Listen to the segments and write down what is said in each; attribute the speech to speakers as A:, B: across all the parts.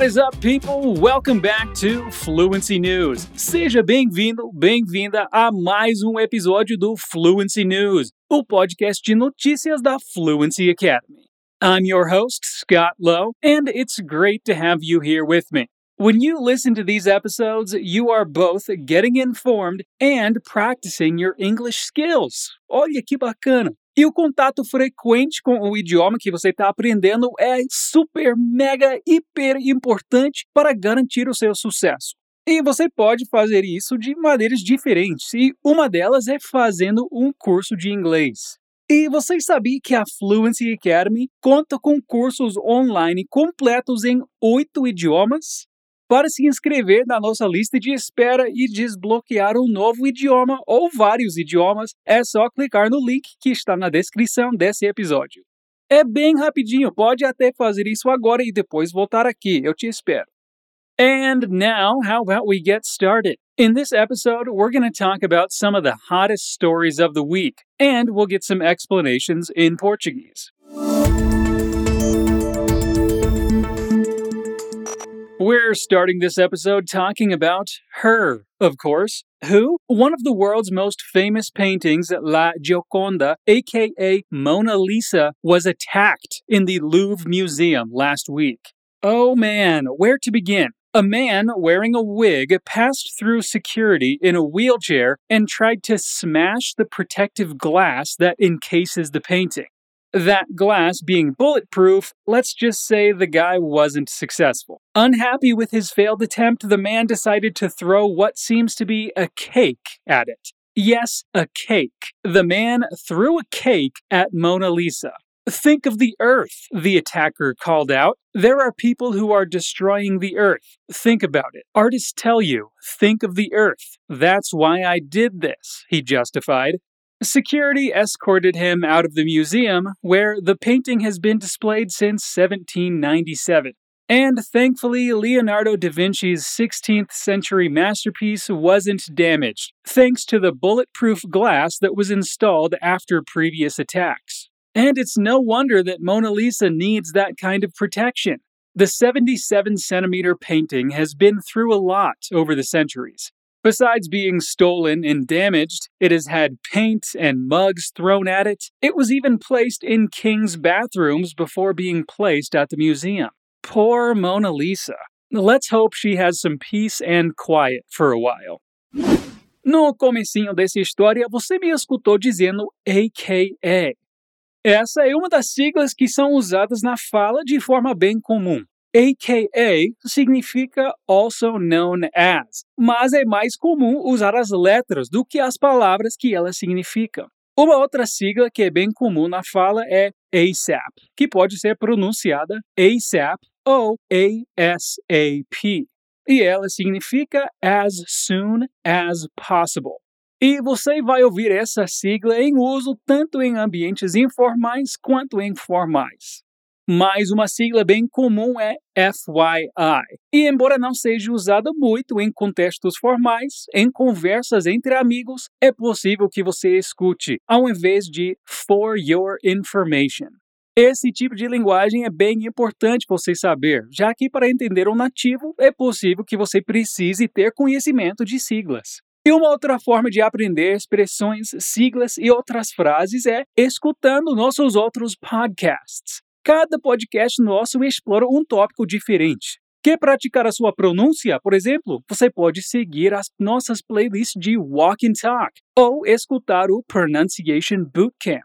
A: What is up, people? Welcome back to Fluency News. Seja bem-vindo, bem-vinda a mais um episódio do Fluency News, o podcast de notícias da Fluency Academy. I'm your host, Scott Lowe, and it's great to have you here with me. When you listen to these episodes, you are both getting informed and practicing your English skills. Olha que bacana! E o contato frequente com o idioma que você está aprendendo é super, mega, hiper importante para garantir o seu sucesso. E você pode fazer isso de maneiras diferentes, e uma delas é fazendo um curso de inglês. E vocês sabiam que a Fluency Academy conta com cursos online completos em oito idiomas? Para se inscrever na nossa lista de espera e desbloquear um novo idioma ou vários idiomas, é só clicar no link que está na descrição desse episódio. É bem rapidinho, pode até fazer isso agora e depois voltar aqui, eu te espero. And now, how about we get started? In this episode, we're going to talk about some of the hottest stories of the week, and we'll get some explanations in Portuguese. We're starting this episode talking about her, of course. Who? One of the world's most famous paintings, La Gioconda, aka Mona Lisa, was attacked in the Louvre Museum last week. Oh man, where to begin? A man wearing a wig passed through security in a wheelchair and tried to smash the protective glass that encases the painting. That glass being bulletproof, let's just say the guy wasn't successful. Unhappy with his failed attempt, the man decided to throw what seems to be a cake at it. Yes, a cake. The man threw a cake at Mona Lisa. Think of the Earth, the attacker called out. There are people who are destroying the Earth. Think about it. Artists tell you, think of the Earth. That's why I did this, he justified. Security escorted him out of the museum, where the painting has been displayed since 1797. And thankfully, Leonardo da Vinci's 16th century masterpiece wasn't damaged, thanks to the bulletproof glass that was installed after previous attacks. And it's no wonder that Mona Lisa needs that kind of protection. The 77 centimeter painting has been through a lot over the centuries. Besides being stolen and damaged, it has had paint and mugs thrown at it. It was even placed in king's bathrooms before being placed at the museum. Poor Mona Lisa. Let's hope she has some peace and quiet for a while. No comecinho dessa história, você me escutou dizendo AKA. Essa é uma das siglas que são usadas na fala de forma bem comum. AKA significa also known as, mas é mais comum usar as letras do que as palavras que elas significam. Uma outra sigla que é bem comum na fala é ASAP, que pode ser pronunciada ASAP ou ASAP, e ela significa as soon as possible. E você vai ouvir essa sigla em uso tanto em ambientes informais quanto em formais mas uma sigla bem comum é FYI. E embora não seja usada muito em contextos formais, em conversas entre amigos, é possível que você escute ao invés de for your information. Esse tipo de linguagem é bem importante você saber, já que para entender um nativo é possível que você precise ter conhecimento de siglas. E uma outra forma de aprender expressões, siglas e outras frases é escutando nossos outros podcasts. Cada podcast nosso explora um tópico diferente. Quer praticar a sua pronúncia, por exemplo? Você pode seguir as nossas playlists de Walk and Talk ou escutar o Pronunciation Bootcamp.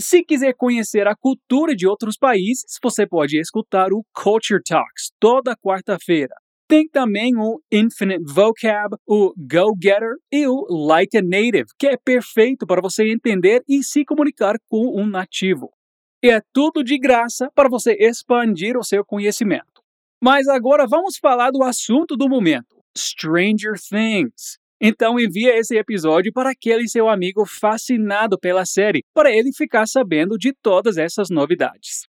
A: Se quiser conhecer a cultura de outros países, você pode escutar o Culture Talks toda quarta-feira. Tem também o Infinite Vocab, o Go Getter e o Like a Native, que é perfeito para você entender e se comunicar com um nativo. E é tudo de graça para você expandir o seu conhecimento. Mas agora vamos falar do assunto do momento: Stranger Things. Então envia esse episódio para aquele seu amigo fascinado pela série, para ele ficar sabendo de todas essas novidades.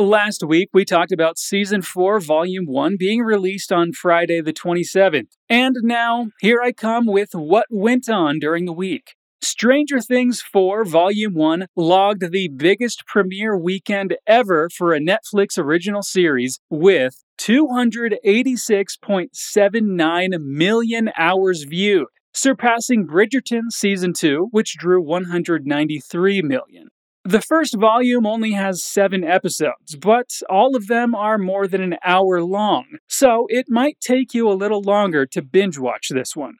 A: Last week, we talked about Season 4, Volume 1 being released on Friday the 27th. And now, here I come with what went on during the week. Stranger Things 4 Volume 1 logged the biggest premiere weekend ever for a Netflix original series with 286.79 million hours viewed, surpassing Bridgerton Season 2, which drew 193 million. The first volume only has seven episodes, but all of them are more than an hour long, so it might take you a little longer to binge watch this one.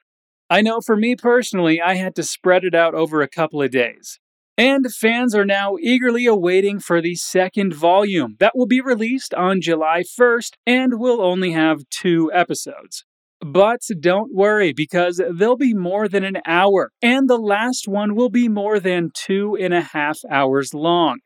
A: I know for me personally, I had to spread it out over a couple of days. And fans are now eagerly awaiting for the second volume that will be released on July 1st and will only have two episodes. But don't worry, because they'll be more than an hour, and the last one will be more than two and a half hours long.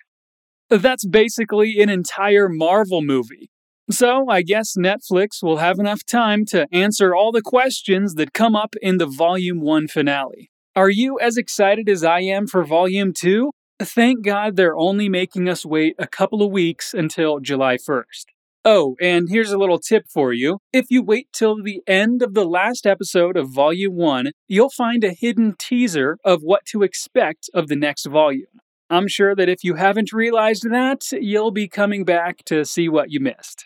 A: That's basically an entire Marvel movie. So, I guess Netflix will have enough time to answer all the questions that come up in the Volume 1 finale. Are you as excited as I am for Volume 2? Thank God they're only making us wait a couple of weeks until July 1st. Oh, and here's a little tip for you. If you wait till the end of the last episode of Volume 1, you'll find a hidden teaser of what to expect of the next volume. I'm sure that if you haven't realized that, you'll be coming back to see what you missed.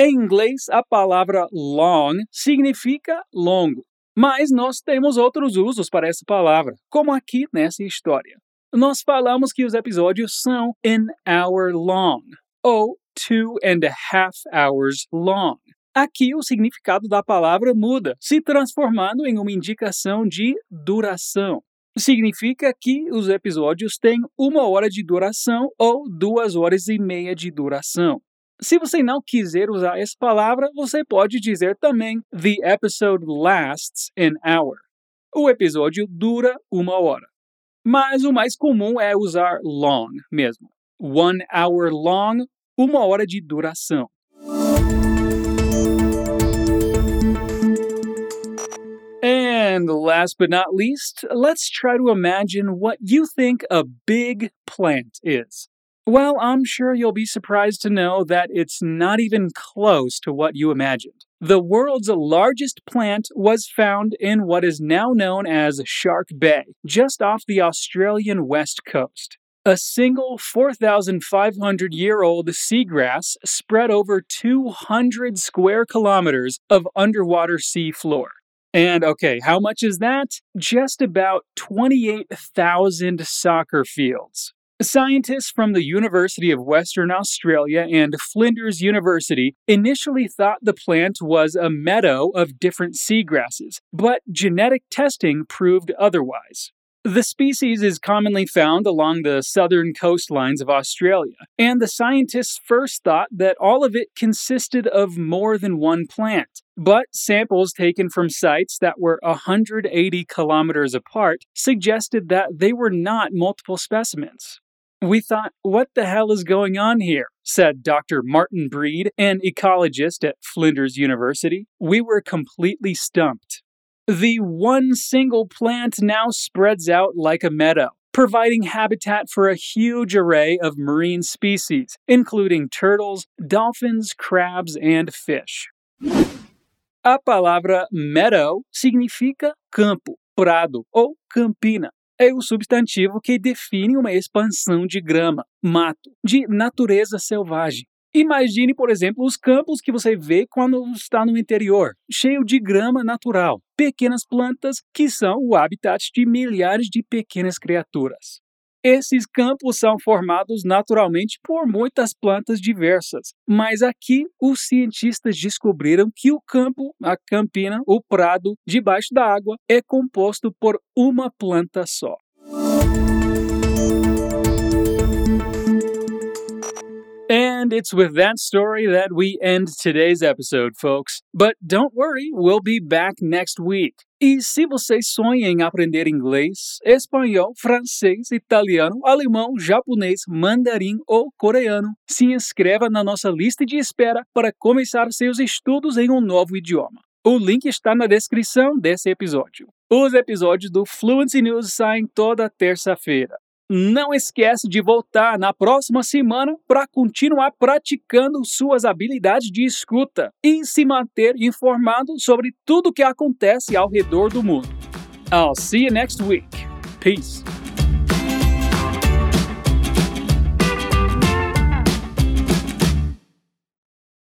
A: Em inglês, a palavra long significa longo, mas nós temos outros usos para essa palavra, como aqui nessa história. Nós falamos que os episódios são an hour long, ou two and a half hours long. Aqui o significado da palavra muda, se transformando em uma indicação de duração. Significa que os episódios têm uma hora de duração ou duas horas e meia de duração. Se você não quiser usar essa palavra, você pode dizer também The episode lasts an hour. O episódio dura uma hora. Mas o mais comum é usar long mesmo. One hour long, uma hora de duração. And last but not least, let's try to imagine what you think a big plant is. Well, I'm sure you'll be surprised to know that it's not even close to what you imagined. The world's largest plant was found in what is now known as Shark Bay, just off the Australian west coast. A single 4,500 year old seagrass spread over 200 square kilometers of underwater sea floor. And okay, how much is that? Just about 28,000 soccer fields. Scientists from the University of Western Australia and Flinders University initially thought the plant was a meadow of different seagrasses, but genetic testing proved otherwise. The species is commonly found along the southern coastlines of Australia, and the scientists first thought that all of it consisted of more than one plant. But samples taken from sites that were 180 kilometers apart suggested that they were not multiple specimens. We thought, what the hell is going on here? said Dr. Martin Breed, an ecologist at Flinders University. We were completely stumped. The one single plant now spreads out like a meadow, providing habitat for a huge array of marine species, including turtles, dolphins, crabs, and fish. A palavra meadow significa campo, prado ou campina. é o substantivo que define uma expansão de grama, mato, de natureza selvagem. Imagine, por exemplo, os campos que você vê quando está no interior, cheio de grama natural, pequenas plantas que são o habitat de milhares de pequenas criaturas. Esses campos são formados naturalmente por muitas plantas diversas, mas aqui os cientistas descobriram que o campo, a campina, o prado debaixo da água é composto por uma planta só. And it's with that story that we end today's episode, folks. But don't worry, we'll be back next week. E se você sonha em aprender inglês, espanhol, francês, italiano, alemão, japonês, mandarim ou coreano, se inscreva na nossa lista de espera para começar seus estudos em um novo idioma. O link está na descrição desse episódio. Os episódios do Fluency News saem toda terça-feira. Não esquece de voltar na próxima semana para continuar praticando suas habilidades de escuta e se manter informado sobre tudo o que acontece ao redor do mundo. I'll see you next week. Peace.